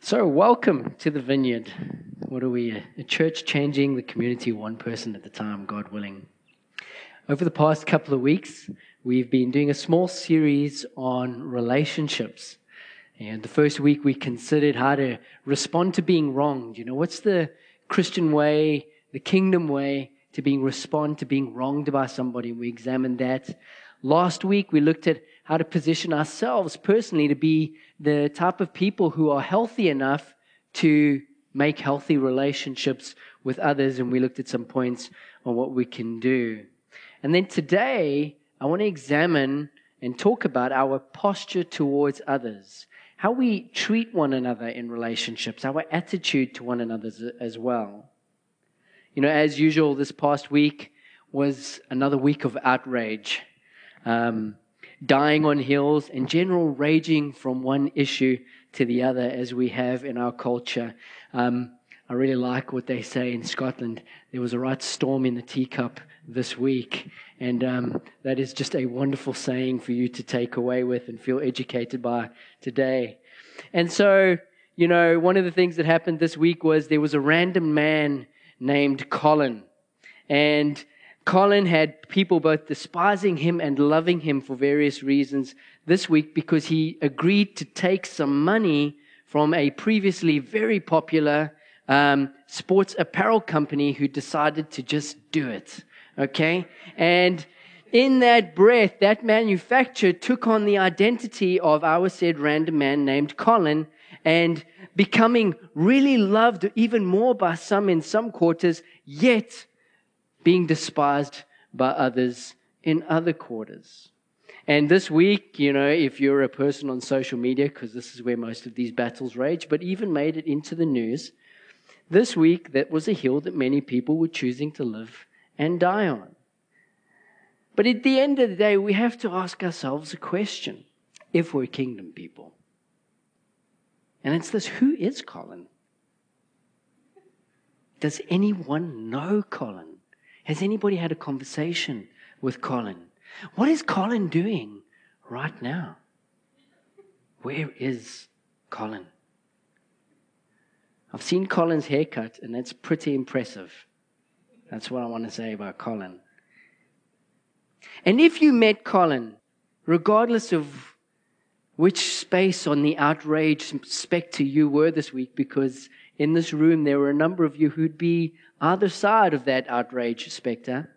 So, welcome to the vineyard. What are we? A church changing the community one person at a time, God willing. Over the past couple of weeks, we've been doing a small series on relationships. And the first week, we considered how to respond to being wronged. You know, what's the Christian way, the kingdom way to being respond to being wronged by somebody? We examined that. Last week, we looked at how to position ourselves personally to be the type of people who are healthy enough to make healthy relationships with others. And we looked at some points on what we can do. And then today, I want to examine and talk about our posture towards others, how we treat one another in relationships, our attitude to one another as well. You know, as usual, this past week was another week of outrage. Um, dying on hills, and general raging from one issue to the other as we have in our culture. Um, I really like what they say in Scotland. There was a right storm in the teacup this week. And um, that is just a wonderful saying for you to take away with and feel educated by today. And so, you know, one of the things that happened this week was there was a random man named Colin. And Colin had people both despising him and loving him for various reasons this week because he agreed to take some money from a previously very popular um, sports apparel company who decided to just do it. Okay? And in that breath, that manufacturer took on the identity of our said random man named Colin and becoming really loved even more by some in some quarters, yet being despised by others in other quarters. And this week, you know, if you're a person on social media, because this is where most of these battles rage, but even made it into the news, this week that was a hill that many people were choosing to live and die on. But at the end of the day, we have to ask ourselves a question if we're kingdom people. And it's this who is Colin? Does anyone know Colin? Has anybody had a conversation with Colin? What is Colin doing right now? Where is Colin? I've seen Colin's haircut, and that's pretty impressive. That's what I want to say about Colin. And if you met Colin, regardless of which space on the outrage spectre you were this week, because in this room there were a number of you who'd be either side of that outrage spectre,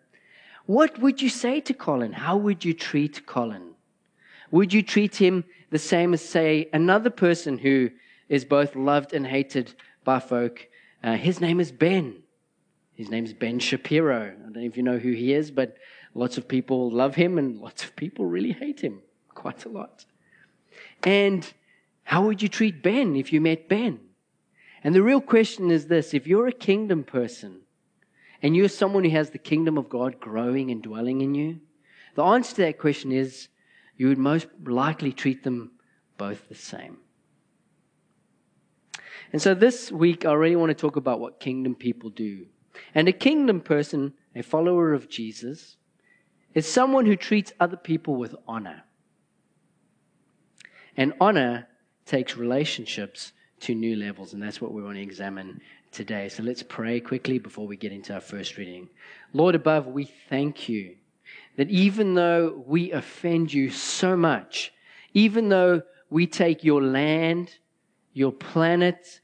what would you say to Colin? How would you treat Colin? Would you treat him the same as, say, another person who is both loved and hated by folk? Uh, his name is Ben. His name is Ben Shapiro. I don't know if you know who he is, but lots of people love him and lots of people really hate him quite a lot. And how would you treat Ben if you met Ben? And the real question is this if you're a kingdom person and you're someone who has the kingdom of God growing and dwelling in you, the answer to that question is you would most likely treat them both the same. And so this week, I really want to talk about what kingdom people do. And a kingdom person, a follower of Jesus, is someone who treats other people with honor. And honor takes relationships to new levels, and that's what we want to examine today. So let's pray quickly before we get into our first reading. Lord above, we thank you that even though we offend you so much, even though we take your land, your planet,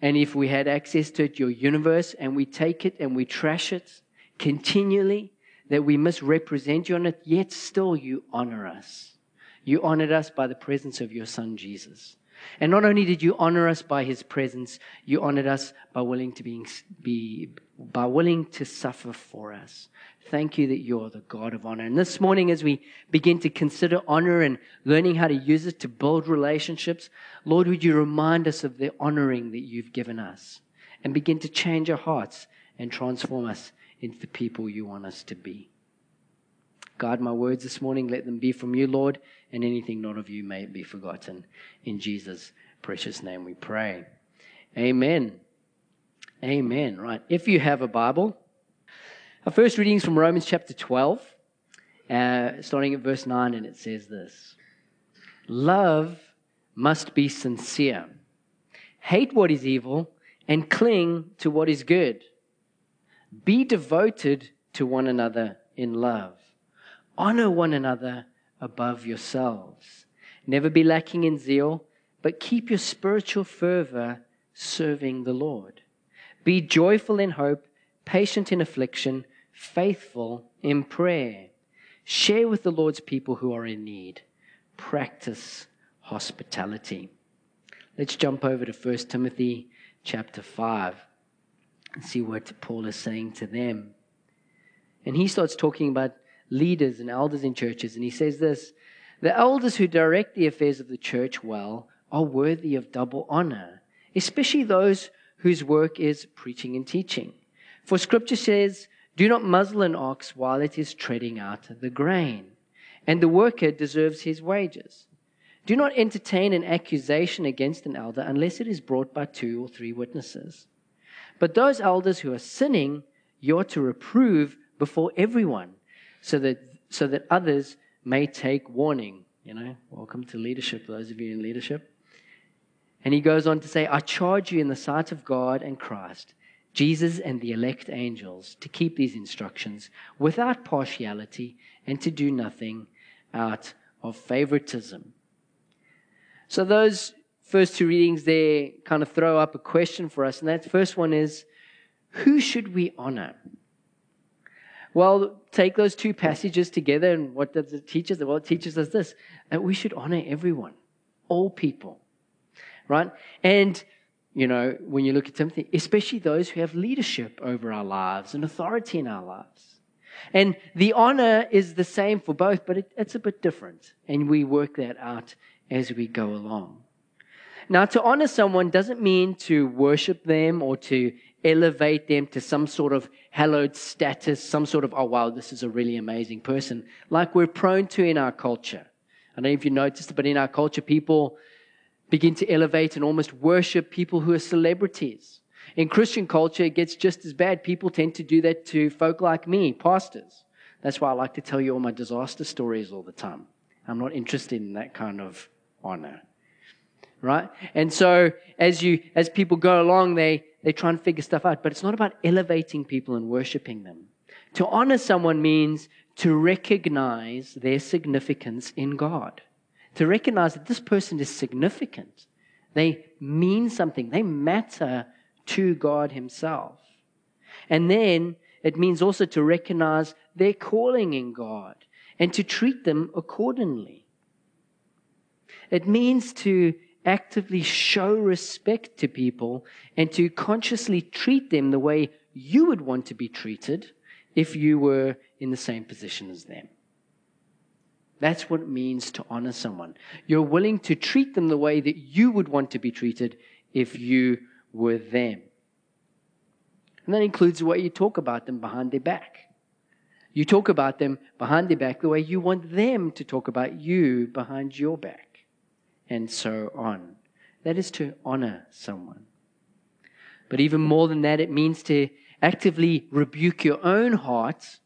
and if we had access to it, your universe, and we take it and we trash it continually, that we misrepresent you on it, yet still you honor us. You honored us by the presence of your Son, Jesus. And not only did you honor us by his presence, you honored us by willing to be, be, by willing to suffer for us. Thank you that you're the God of honor. And this morning, as we begin to consider honor and learning how to use it to build relationships, Lord, would you remind us of the honoring that you've given us and begin to change our hearts and transform us into the people you want us to be. Guide my words this morning. Let them be from you, Lord, and anything not of you may be forgotten. In Jesus' precious name we pray. Amen. Amen. Right. If you have a Bible, our first reading is from Romans chapter 12, uh, starting at verse 9, and it says this Love must be sincere. hate what is evil, and cling to what is good. Be devoted to one another in love. Honor one another above yourselves. Never be lacking in zeal, but keep your spiritual fervor serving the Lord. Be joyful in hope, patient in affliction, faithful in prayer. Share with the Lord's people who are in need. Practice hospitality. Let's jump over to 1 Timothy chapter 5 and see what Paul is saying to them. And he starts talking about leaders and elders in churches, and he says this The elders who direct the affairs of the church well are worthy of double honor, especially those whose work is preaching and teaching. For scripture says, Do not muzzle an ox while it is treading out the grain, and the worker deserves his wages. Do not entertain an accusation against an elder unless it is brought by two or three witnesses. But those elders who are sinning, you are to reprove before everyone, so that, so that others may take warning. You know, welcome to leadership, those of you in leadership. And he goes on to say, I charge you in the sight of God and Christ, Jesus and the elect angels, to keep these instructions without partiality and to do nothing out of favoritism. So those first two readings there kind of throw up a question for us. And that first one is who should we honor? Well, take those two passages together, and what does it teach us? Well, it teaches us this that we should honor everyone, all people, right? And, you know, when you look at Timothy, especially those who have leadership over our lives and authority in our lives. And the honor is the same for both, but it, it's a bit different. And we work that out as we go along. Now, to honor someone doesn't mean to worship them or to elevate them to some sort of hallowed status, some sort of, oh, wow, this is a really amazing person, like we're prone to in our culture. I don't know if you noticed, but in our culture, people begin to elevate and almost worship people who are celebrities. In Christian culture, it gets just as bad. People tend to do that to folk like me, pastors. That's why I like to tell you all my disaster stories all the time. I'm not interested in that kind of honor. Right? And so as you as people go along, they they try and figure stuff out, but it's not about elevating people and worshiping them. To honor someone means to recognize their significance in God. To recognize that this person is significant. They mean something. They matter to God Himself. And then it means also to recognize their calling in God and to treat them accordingly. It means to actively show respect to people and to consciously treat them the way you would want to be treated if you were in the same position as them. That's what it means to honor someone. You're willing to treat them the way that you would want to be treated if you were them. And that includes the way you talk about them behind their back. You talk about them behind their back the way you want them to talk about you behind your back and so on. That is to honor someone. But even more than that, it means to actively rebuke your own heart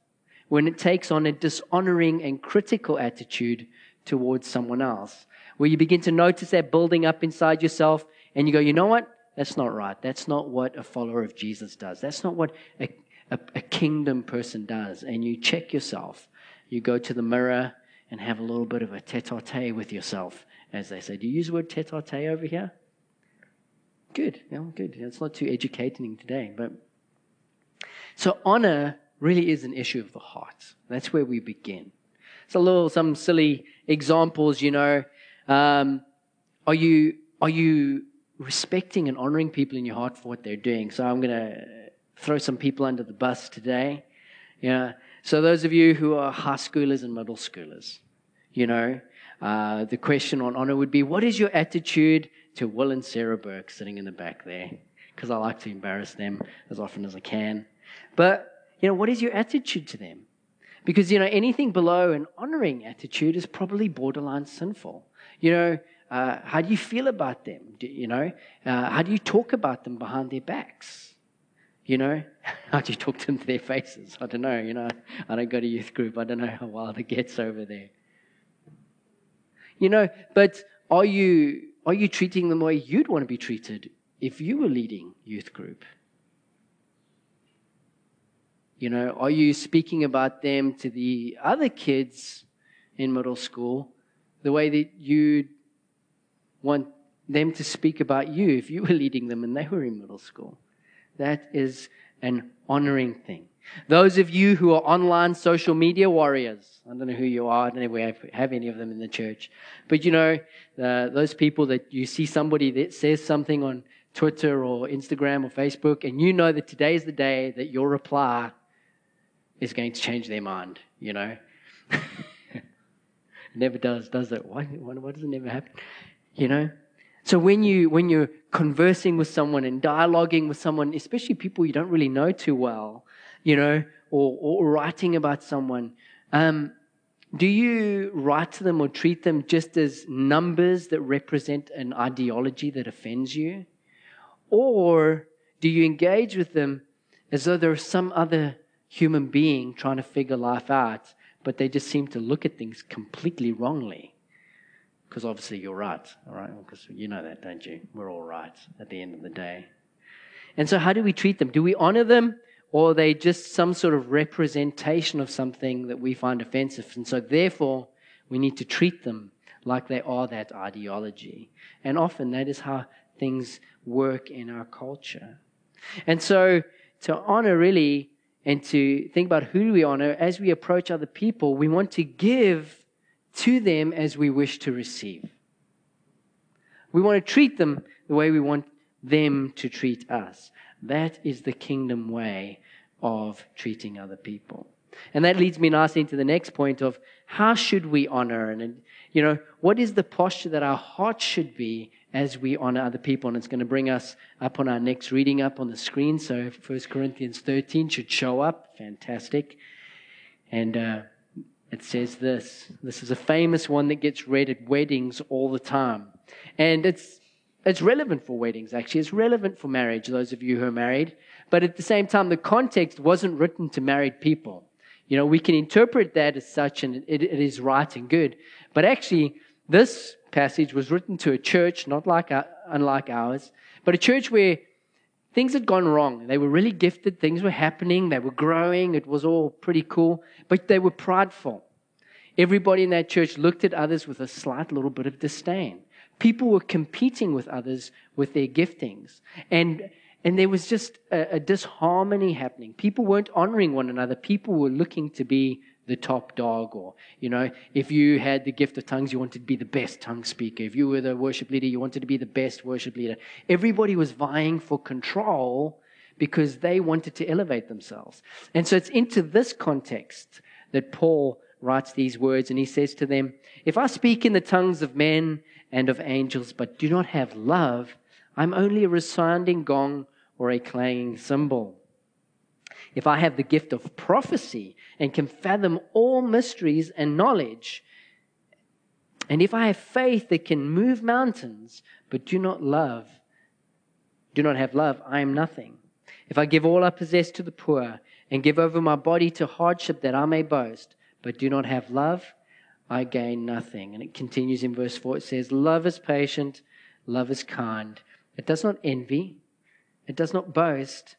when it takes on a dishonoring and critical attitude towards someone else, where you begin to notice that building up inside yourself and you go, you know what? That's not right. That's not what a follower of Jesus does. That's not what a, a, a kingdom person does. And you check yourself. You go to the mirror and have a little bit of a tete a tete with yourself as they say. Do you use the word tete a tete over here? Good. Yeah, good. It's not too educating today, but so honor really is an issue of the heart. That's where we begin. So a little some silly examples, you know. Um, are you are you respecting and honoring people in your heart for what they're doing? So I'm going to throw some people under the bus today. Yeah. So those of you who are high schoolers and middle schoolers, you know, uh, the question on honor would be what is your attitude to Will and Sarah Burke sitting in the back there? Because I like to embarrass them as often as I can. But, you know, what is your attitude to them? Because, you know, anything below an honoring attitude is probably borderline sinful. You know, uh, how do you feel about them? Do, you know, uh, how do you talk about them behind their backs? You know, how do you talk to them to their faces? I don't know. You know, I don't go to youth group. I don't know how wild it gets over there. You know, but are you, are you treating them the way you'd want to be treated if you were leading youth group? You know, are you speaking about them to the other kids in middle school the way that you'd want them to speak about you if you were leading them and they were in middle school? That is an honoring thing. Those of you who are online social media warriors, I don't know who you are, I don't know if we have, any of them in the church, but you know, uh, those people that you see somebody that says something on Twitter or Instagram or Facebook, and you know that today is the day that your reply is going to change their mind, you know? it never does, does it? Why, why does it never happen? You know? So when you when you're conversing with someone and dialoguing with someone, especially people you don't really know too well, you know, or, or writing about someone, um, do you write to them or treat them just as numbers that represent an ideology that offends you? Or do you engage with them as though they're some other human being trying to figure life out, but they just seem to look at things completely wrongly. Because obviously you're right, all right? Because you know that, don't you? We're all right at the end of the day. And so, how do we treat them? Do we honor them, or they just some sort of representation of something that we find offensive? And so, therefore, we need to treat them like they are that ideology. And often that is how things work in our culture. And so, to honor really and to think about who we honor as we approach other people, we want to give to them as we wish to receive. We want to treat them the way we want them to treat us. That is the kingdom way of treating other people. And that leads me nicely into the next point of how should we honor and, you know, what is the posture that our heart should be as we honor other people. And it's going to bring us up on our next reading up on the screen. So 1 Corinthians 13 should show up. Fantastic. And uh, it says this. This is a famous one that gets read at weddings all the time. And it's, it's relevant for weddings, actually. It's relevant for marriage, those of you who are married. But at the same time, the context wasn't written to married people. You know, we can interpret that as such, and it, it is right and good. But actually, this passage was written to a church, not like uh, unlike ours, but a church where things had gone wrong. They were really gifted, things were happening, they were growing, it was all pretty cool, but they were prideful. Everybody in that church looked at others with a slight little bit of disdain. People were competing with others with their giftings. And and there was just a, a disharmony happening. People weren't honoring one another. People were looking to be the top dog or you know if you had the gift of tongues you wanted to be the best tongue speaker if you were the worship leader you wanted to be the best worship leader everybody was vying for control because they wanted to elevate themselves and so it's into this context that paul writes these words and he says to them if i speak in the tongues of men and of angels but do not have love i'm only a resounding gong or a clanging cymbal if I have the gift of prophecy and can fathom all mysteries and knowledge, and if I have faith that can move mountains, but do not love, do not have love, I am nothing. If I give all I possess to the poor and give over my body to hardship that I may boast, but do not have love, I gain nothing. And it continues in verse 4. It says, Love is patient, love is kind. It does not envy, it does not boast,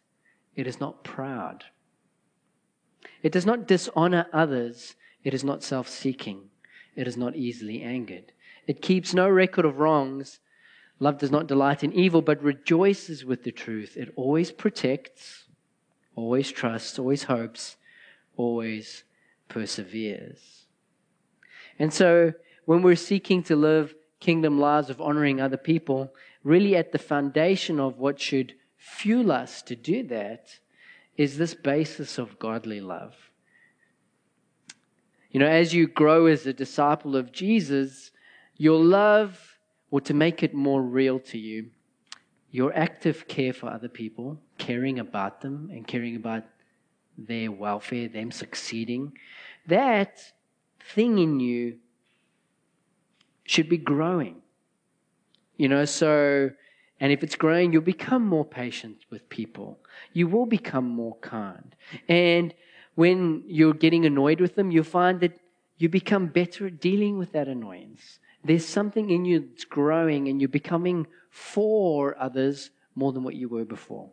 it is not proud. It does not dishonor others. It is not self seeking. It is not easily angered. It keeps no record of wrongs. Love does not delight in evil, but rejoices with the truth. It always protects, always trusts, always hopes, always perseveres. And so, when we're seeking to live kingdom lives of honoring other people, really at the foundation of what should fuel us to do that is this basis of godly love. You know, as you grow as a disciple of Jesus, your love, or to make it more real to you, your active care for other people, caring about them and caring about their welfare, them succeeding, that thing in you should be growing. You know, so and if it's growing, you'll become more patient with people. You will become more kind. And when you're getting annoyed with them, you'll find that you become better at dealing with that annoyance. There's something in you that's growing and you're becoming for others more than what you were before.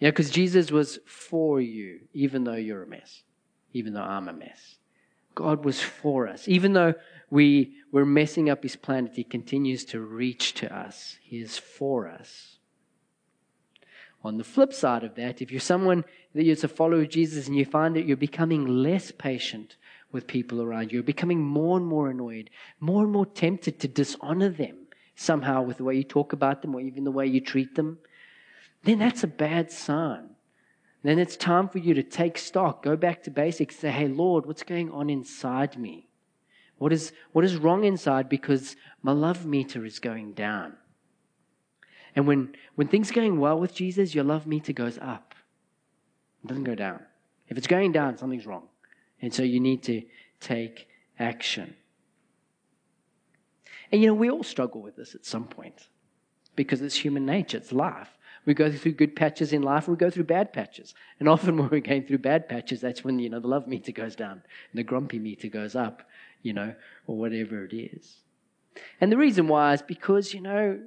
Yeah, because Jesus was for you, even though you're a mess, even though I'm a mess. God was for us. Even though we were messing up his planet, he continues to reach to us. He is for us. On the flip side of that, if you're someone that you're a follower of Jesus and you find that you're becoming less patient with people around you, you're becoming more and more annoyed, more and more tempted to dishonor them somehow with the way you talk about them or even the way you treat them, then that's a bad sign. Then it's time for you to take stock, go back to basics, say, hey, Lord, what's going on inside me? What is, what is wrong inside because my love meter is going down? And when, when things are going well with Jesus, your love meter goes up. It doesn't go down. If it's going down, something's wrong. And so you need to take action. And you know, we all struggle with this at some point because it's human nature, it's life. We go through good patches in life, and we go through bad patches. And often when we're going through bad patches, that's when, you know, the love meter goes down and the grumpy meter goes up, you know, or whatever it is. And the reason why is because, you know,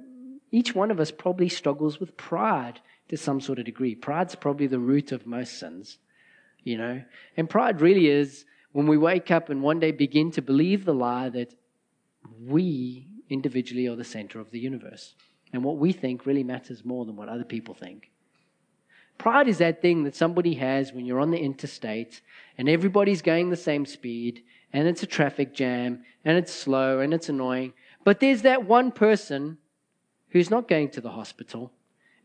each one of us probably struggles with pride to some sort of degree. Pride's probably the root of most sins, you know. And pride really is when we wake up and one day begin to believe the lie that we individually are the center of the universe. And what we think really matters more than what other people think. Pride is that thing that somebody has when you're on the interstate and everybody's going the same speed and it's a traffic jam and it's slow and it's annoying. But there's that one person who's not going to the hospital,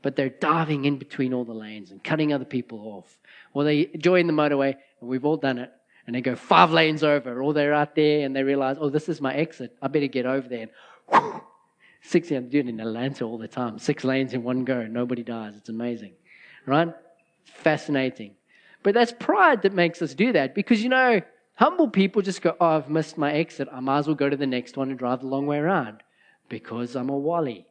but they're diving in between all the lanes and cutting other people off. Or they join the motorway, and we've all done it, and they go five lanes over, or they're out there and they realize, oh, this is my exit. I better get over there. And Six, I'm doing in Atlanta all the time. Six lanes in one go. Nobody dies. It's amazing. Right? Fascinating. But that's pride that makes us do that because, you know, humble people just go, oh, I've missed my exit. I might as well go to the next one and drive the long way around because I'm a wally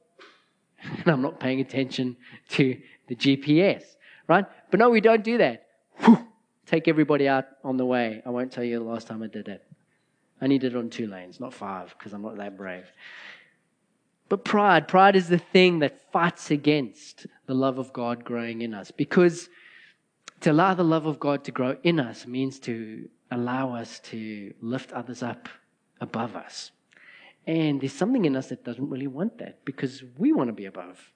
and I'm not paying attention to the GPS. Right? But no, we don't do that. Whew, take everybody out on the way. I won't tell you the last time I did that. I need it on two lanes, not five, because I'm not that brave. But pride, pride is the thing that fights against the love of God growing in us. Because to allow the love of God to grow in us means to allow us to lift others up above us. And there's something in us that doesn't really want that because we want to be above.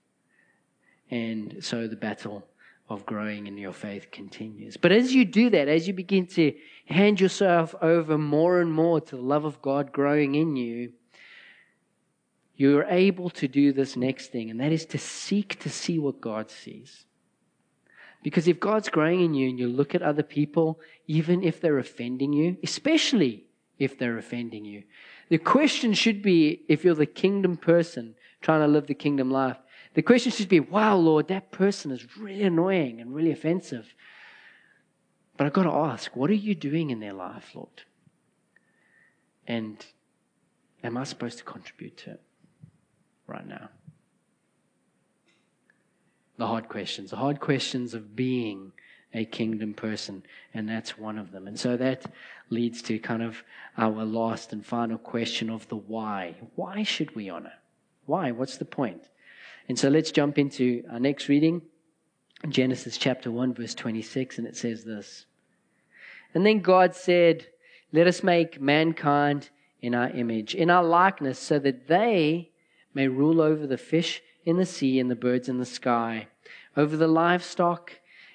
And so the battle of growing in your faith continues. But as you do that, as you begin to hand yourself over more and more to the love of God growing in you, you're able to do this next thing, and that is to seek to see what God sees. Because if God's growing in you and you look at other people, even if they're offending you, especially if they're offending you, the question should be if you're the kingdom person trying to live the kingdom life, the question should be, wow, Lord, that person is really annoying and really offensive. But I've got to ask, what are you doing in their life, Lord? And am I supposed to contribute to it? Right now? The hard questions, the hard questions of being a kingdom person, and that's one of them. And so that leads to kind of our last and final question of the why. Why should we honor? Why? What's the point? And so let's jump into our next reading, Genesis chapter 1, verse 26, and it says this. And then God said, Let us make mankind in our image, in our likeness, so that they may rule over the fish in the sea and the birds in the sky, over the livestock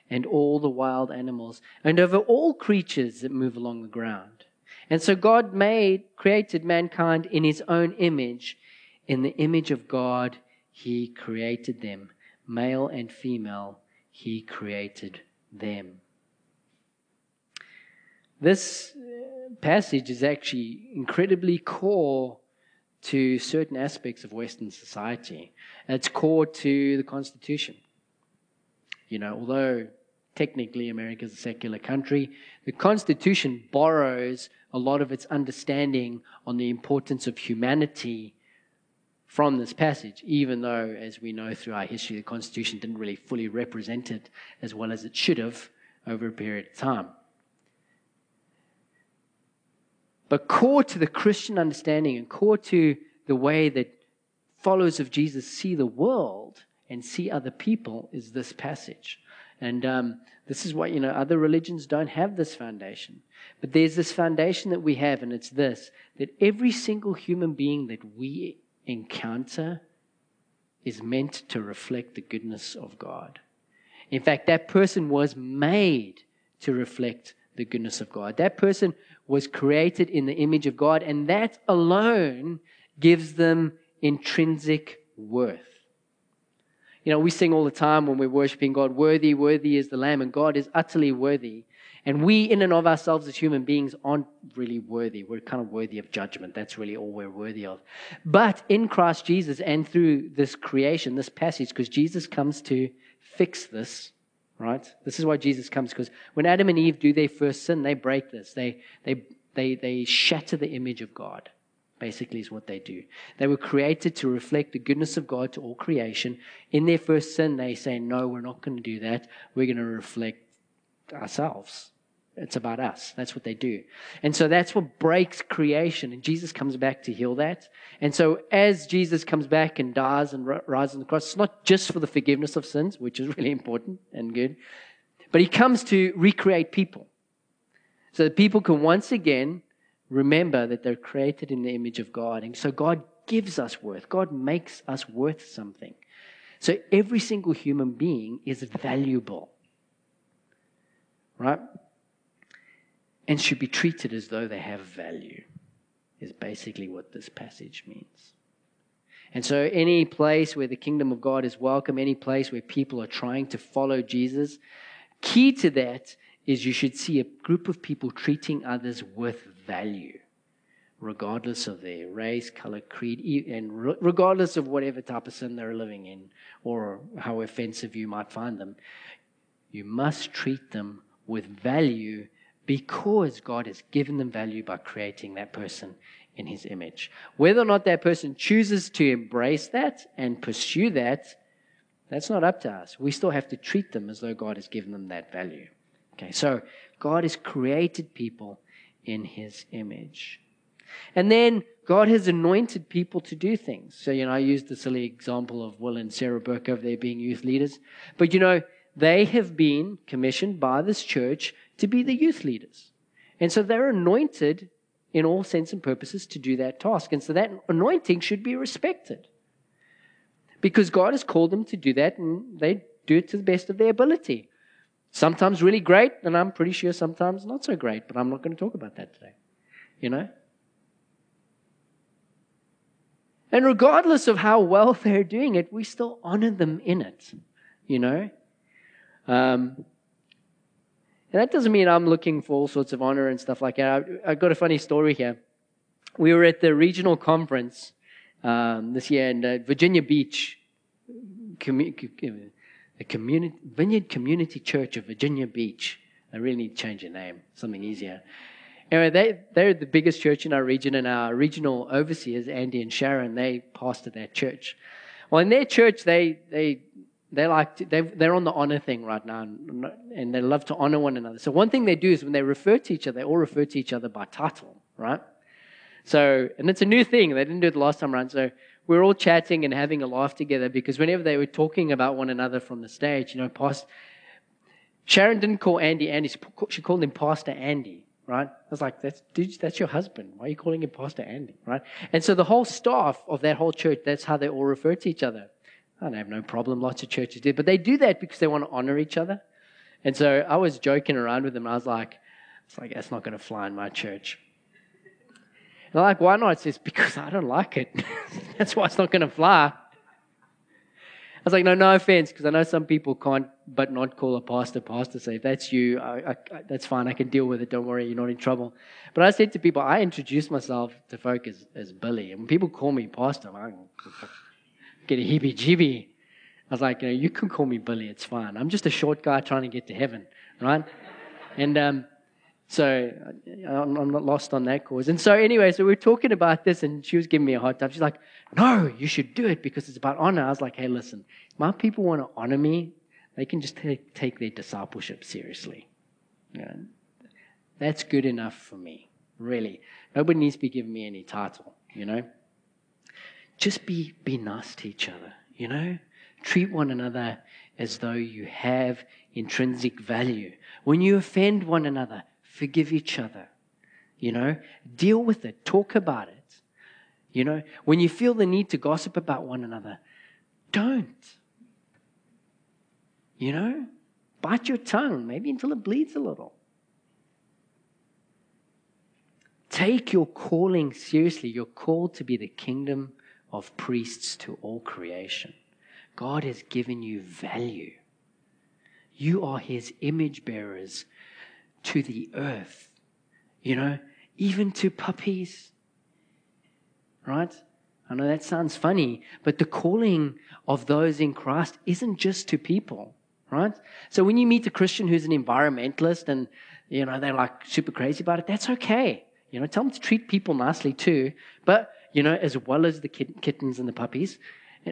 and all the wild animals, and over all creatures that move along the ground. And so God made, created mankind in his own image. In the image of God, he created them. Male and female, he created them. This passage is actually incredibly core to certain aspects of Western society. It's core to the Constitution. You know, although technically America is a secular country, the Constitution borrows a lot of its understanding on the importance of humanity from this passage, even though, as we know through our history, the Constitution didn't really fully represent it as well as it should have over a period of time. But core to the Christian understanding and core to the way that followers of Jesus see the world and see other people is this passage. And um, this is what, you know, other religions don't have this foundation. But there's this foundation that we have, and it's this that every single human being that we encounter is meant to reflect the goodness of God. In fact, that person was made to reflect the goodness of God. That person was created in the image of God, and that alone gives them intrinsic worth. You know, we sing all the time when we're worshiping God, worthy, worthy is the Lamb, and God is utterly worthy. And we, in and of ourselves as human beings, aren't really worthy. We're kind of worthy of judgment. That's really all we're worthy of. But in Christ Jesus and through this creation, this passage, because Jesus comes to fix this, right? This is why Jesus comes, because when Adam and Eve do their first sin, they break this. They, they, they, they shatter the image of God, basically, is what they do. They were created to reflect the goodness of God to all creation. In their first sin, they say, No, we're not going to do that. We're going to reflect ourselves. It's about us. That's what they do. And so that's what breaks creation. And Jesus comes back to heal that. And so as Jesus comes back and dies and rises on the cross, it's not just for the forgiveness of sins, which is really important and good, but he comes to recreate people. So that people can once again remember that they're created in the image of God. And so God gives us worth. God makes us worth something. So every single human being is valuable. Right? And should be treated as though they have value, is basically what this passage means. And so, any place where the kingdom of God is welcome, any place where people are trying to follow Jesus, key to that is you should see a group of people treating others with value, regardless of their race, color, creed, and regardless of whatever type of sin they're living in or how offensive you might find them. You must treat them with value because God has given them value by creating that person in his image. Whether or not that person chooses to embrace that and pursue that, that's not up to us. We still have to treat them as though God has given them that value. Okay, so God has created people in his image. And then God has anointed people to do things. So, you know, I used the silly example of Will and Sarah Burke over there being youth leaders. But, you know, they have been commissioned by this church to be the youth leaders. And so they're anointed in all sense and purposes to do that task. And so that anointing should be respected. Because God has called them to do that and they do it to the best of their ability. Sometimes really great, and I'm pretty sure sometimes not so great, but I'm not going to talk about that today. You know? And regardless of how well they're doing it, we still honor them in it. You know? Um, and that doesn't mean I'm looking for all sorts of honor and stuff like that. I, have got a funny story here. We were at the regional conference um, this year in uh, Virginia Beach, commu- the community, Vineyard Community Church of Virginia Beach. I really need to change the name, something easier. Anyway, they, they're the biggest church in our region, and our regional overseers, Andy and Sharon, they pastor that church. Well, in their church, they, they they like to, they're on the honor thing right now, and they love to honor one another. So one thing they do is when they refer to each other, they all refer to each other by title, right? So, and it's a new thing. They didn't do it the last time around. So we are all chatting and having a laugh together because whenever they were talking about one another from the stage, you know, past Sharon didn't call Andy Andy. She called him Pastor Andy, right? I was like, that's, dude, that's your husband. Why are you calling him Pastor Andy, right? And so the whole staff of that whole church, that's how they all refer to each other. I have no problem. Lots of churches did. But they do that because they want to honor each other. And so I was joking around with them. I was like, it's like, that's not going to fly in my church. And they're like, why not? It says, because I don't like it. that's why it's not going to fly. I was like, no, no offense, because I know some people can't but not call a pastor pastor. Say, if that's you, I, I, that's fine. I can deal with it. Don't worry, you're not in trouble. But I said to people, I introduce myself to folk as, as Billy. And when people call me pastor, I'm like, get a heebie jeebie. I was like, you know, you can call me Billy, it's fine. I'm just a short guy trying to get to heaven, right? and um, so I'm, not lost on that cause. And so, anyway, so we are talking about this, and she was giving me a hard time. She's like, no, you should do it because it's about honor. I was like, hey, listen, my people want to honor me, they can just take, take their discipleship seriously. You know, that's good enough for me, really. Nobody needs to be giving me any title, you know? Just be, be nice to each other, you know? Treat one another as though you have intrinsic value. When you offend one another, forgive each other. You know, deal with it, talk about it. You know, when you feel the need to gossip about one another, don't. You know, bite your tongue, maybe until it bleeds a little. Take your calling seriously. You're called to be the kingdom of priests to all creation. God has given you value. You are his image bearers to the earth, you know, even to puppies. Right? I know that sounds funny, but the calling of those in Christ isn't just to people, right? So when you meet a Christian who's an environmentalist and, you know, they're like super crazy about it, that's okay. You know, tell them to treat people nicely too, but, you know, as well as the kittens and the puppies.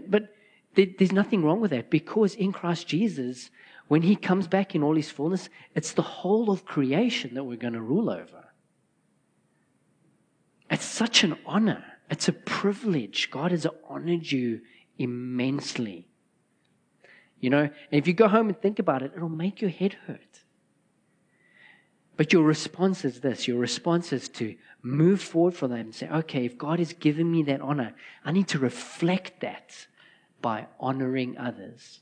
But there's nothing wrong with that because in Christ Jesus, when he comes back in all his fullness, it's the whole of creation that we're going to rule over. It's such an honor. It's a privilege. God has honored you immensely. You know, and if you go home and think about it, it'll make your head hurt. But your response is this your response is to move forward for them and say, okay, if God has given me that honor, I need to reflect that by honoring others.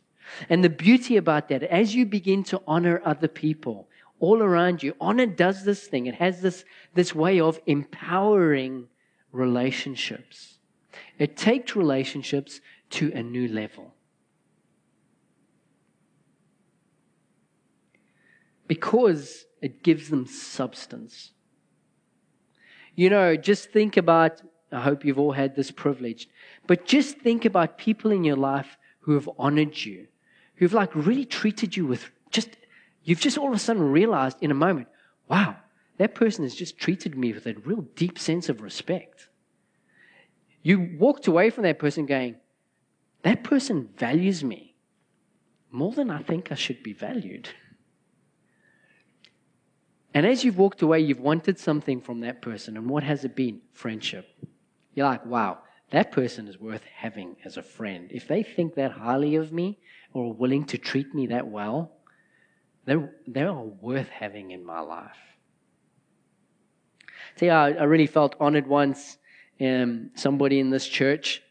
And the beauty about that, as you begin to honor other people all around you, honor does this thing. It has this, this way of empowering relationships. It takes relationships to a new level. Because it gives them substance. You know, just think about, I hope you've all had this privilege, but just think about people in your life who have honored you, who've like really treated you with just, you've just all of a sudden realized in a moment, wow, that person has just treated me with a real deep sense of respect. You walked away from that person going, that person values me more than I think I should be valued. And as you've walked away, you've wanted something from that person. And what has it been? Friendship. You're like, wow, that person is worth having as a friend. If they think that highly of me or are willing to treat me that well, they're, they are worth having in my life. See, I, I really felt honored once. Um, somebody in this church,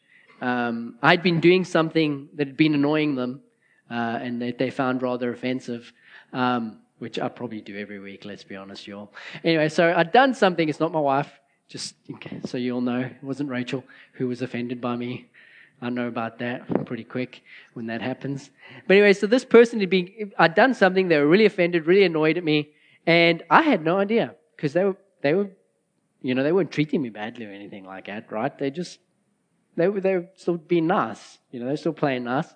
um, I'd been doing something that had been annoying them uh, and that they found rather offensive. Um, which I probably do every week, let's be honest, y'all. Anyway, so I'd done something, it's not my wife, just so you all know, it wasn't Rachel who was offended by me. I know about that pretty quick when that happens. But anyway, so this person had been, I'd done something, they were really offended, really annoyed at me, and I had no idea because they were, they were, you know, they weren't treating me badly or anything like that, right? They just, they were, they were still being nice, you know, they're still playing nice.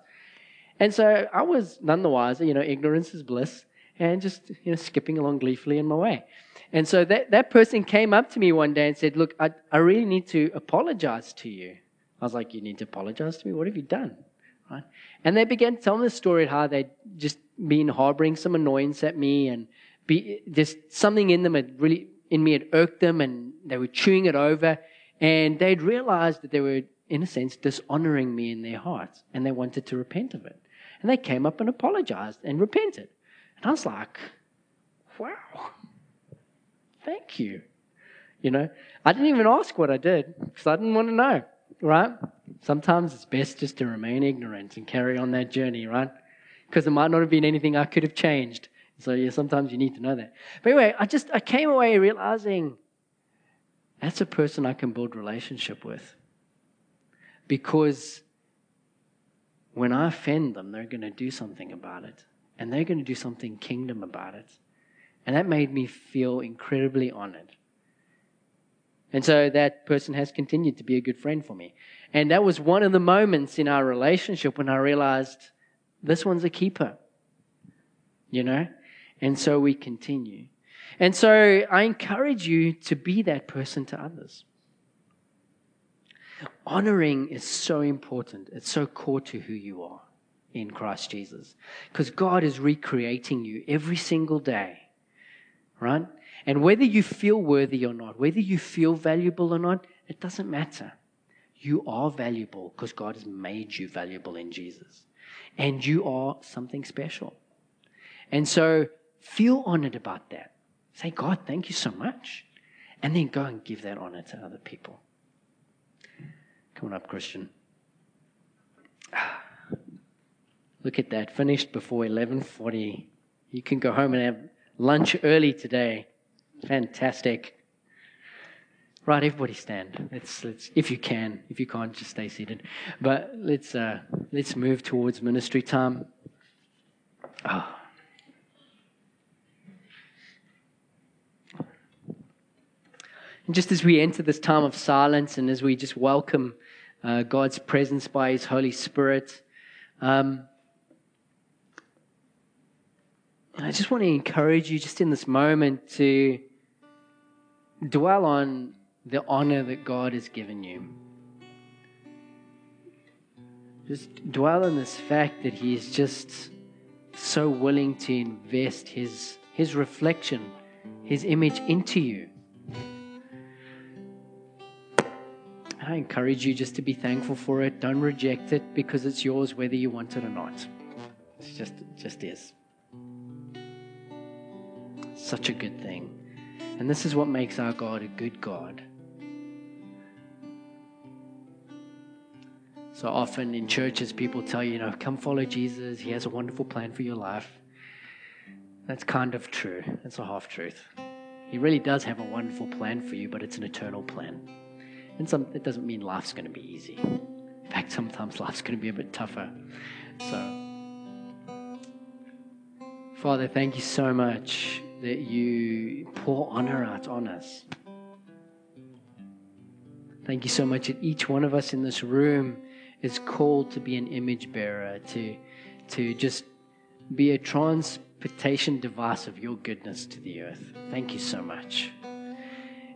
And so I was none the wiser, you know, ignorance is bliss and just you know skipping along gleefully in my way. And so that, that person came up to me one day and said, Look, I, I really need to apologize to you. I was like, You need to apologize to me? What have you done? Right? And they began telling the story of how they'd just been harboring some annoyance at me and be, just something in them had really, in me had irked them and they were chewing it over. And they'd realized that they were, in a sense, dishonoring me in their hearts and they wanted to repent of it. And they came up and apologized and repented. And I was like, wow, thank you. You know, I didn't even ask what I did because I didn't want to know, right? Sometimes it's best just to remain ignorant and carry on that journey, right? Because there might not have been anything I could have changed. So yeah, sometimes you need to know that. But anyway, I just I came away realizing that's a person I can build relationship with. Because when I offend them, they're going to do something about it and they're going to do something kingdom about it. And that made me feel incredibly honored. And so that person has continued to be a good friend for me. And that was one of the moments in our relationship when I realized this one's a keeper, you know? And so we continue. And so I encourage you to be that person to others. Honoring is so important, it's so core to who you are in Christ Jesus. Because God is recreating you every single day, right? And whether you feel worthy or not, whether you feel valuable or not, it doesn't matter. You are valuable because God has made you valuable in Jesus. And you are something special. And so feel honored about that. Say, God, thank you so much. And then go and give that honor to other people. Come on up, Christian. Ah. Look at that. Finished before 1140. You can go home and have lunch early today. Fantastic. Right, everybody stand. Let's, let's, if you can. If you can't, just stay seated. But let's, uh, let's move towards ministry time. Oh. And just as we enter this time of silence and as we just welcome uh, God's presence by His Holy Spirit, um, I just want to encourage you, just in this moment, to dwell on the honor that God has given you. Just dwell on this fact that He is just so willing to invest His, his reflection, His image into you. I encourage you just to be thankful for it. Don't reject it because it's yours whether you want it or not. It's just, just is. Such a good thing. And this is what makes our God a good God. So often in churches, people tell you, you know, come follow Jesus. He has a wonderful plan for your life. That's kind of true. That's a half truth. He really does have a wonderful plan for you, but it's an eternal plan. And some, it doesn't mean life's going to be easy. In fact, sometimes life's going to be a bit tougher. So, Father, thank you so much that you pour honor out on us. Thank you so much that each one of us in this room is called to be an image bearer, to, to just be a transportation device of your goodness to the earth. Thank you so much.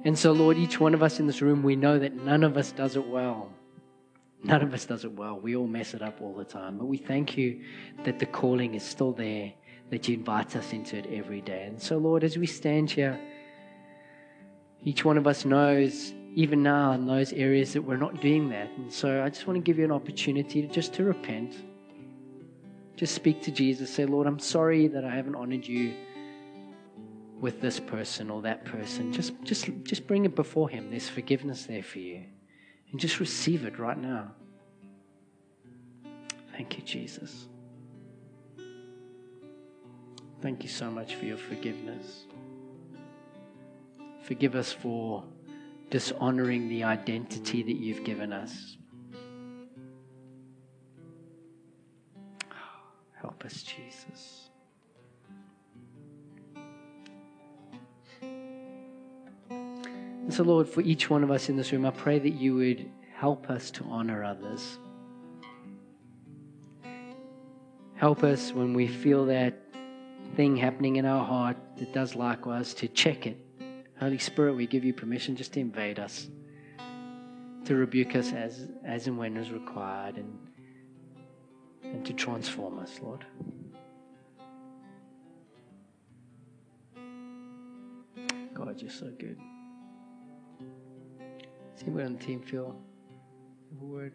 And so, Lord, each one of us in this room, we know that none of us does it well. None of us does it well. We all mess it up all the time. But we thank you that the calling is still there, that you invite us into it every day. And so, Lord, as we stand here, each one of us knows, even now, in those areas that we're not doing that. And so I just want to give you an opportunity to just to repent. Just speak to Jesus. Say, Lord, I'm sorry that I haven't honored you with this person or that person. Just, just, just bring it before Him. There's forgiveness there for you. And just receive it right now. Thank you, Jesus. Thank you so much for your forgiveness. Forgive us for dishonoring the identity that you've given us. Help us, Jesus. And so, Lord, for each one of us in this room, I pray that you would help us to honor others. Help us when we feel that thing happening in our heart that does likewise to check it. Holy Spirit, we give you permission just to invade us, to rebuke us as, as and when is required, and, and to transform us, Lord. God, you're so good. Does anyone on the team feel a word?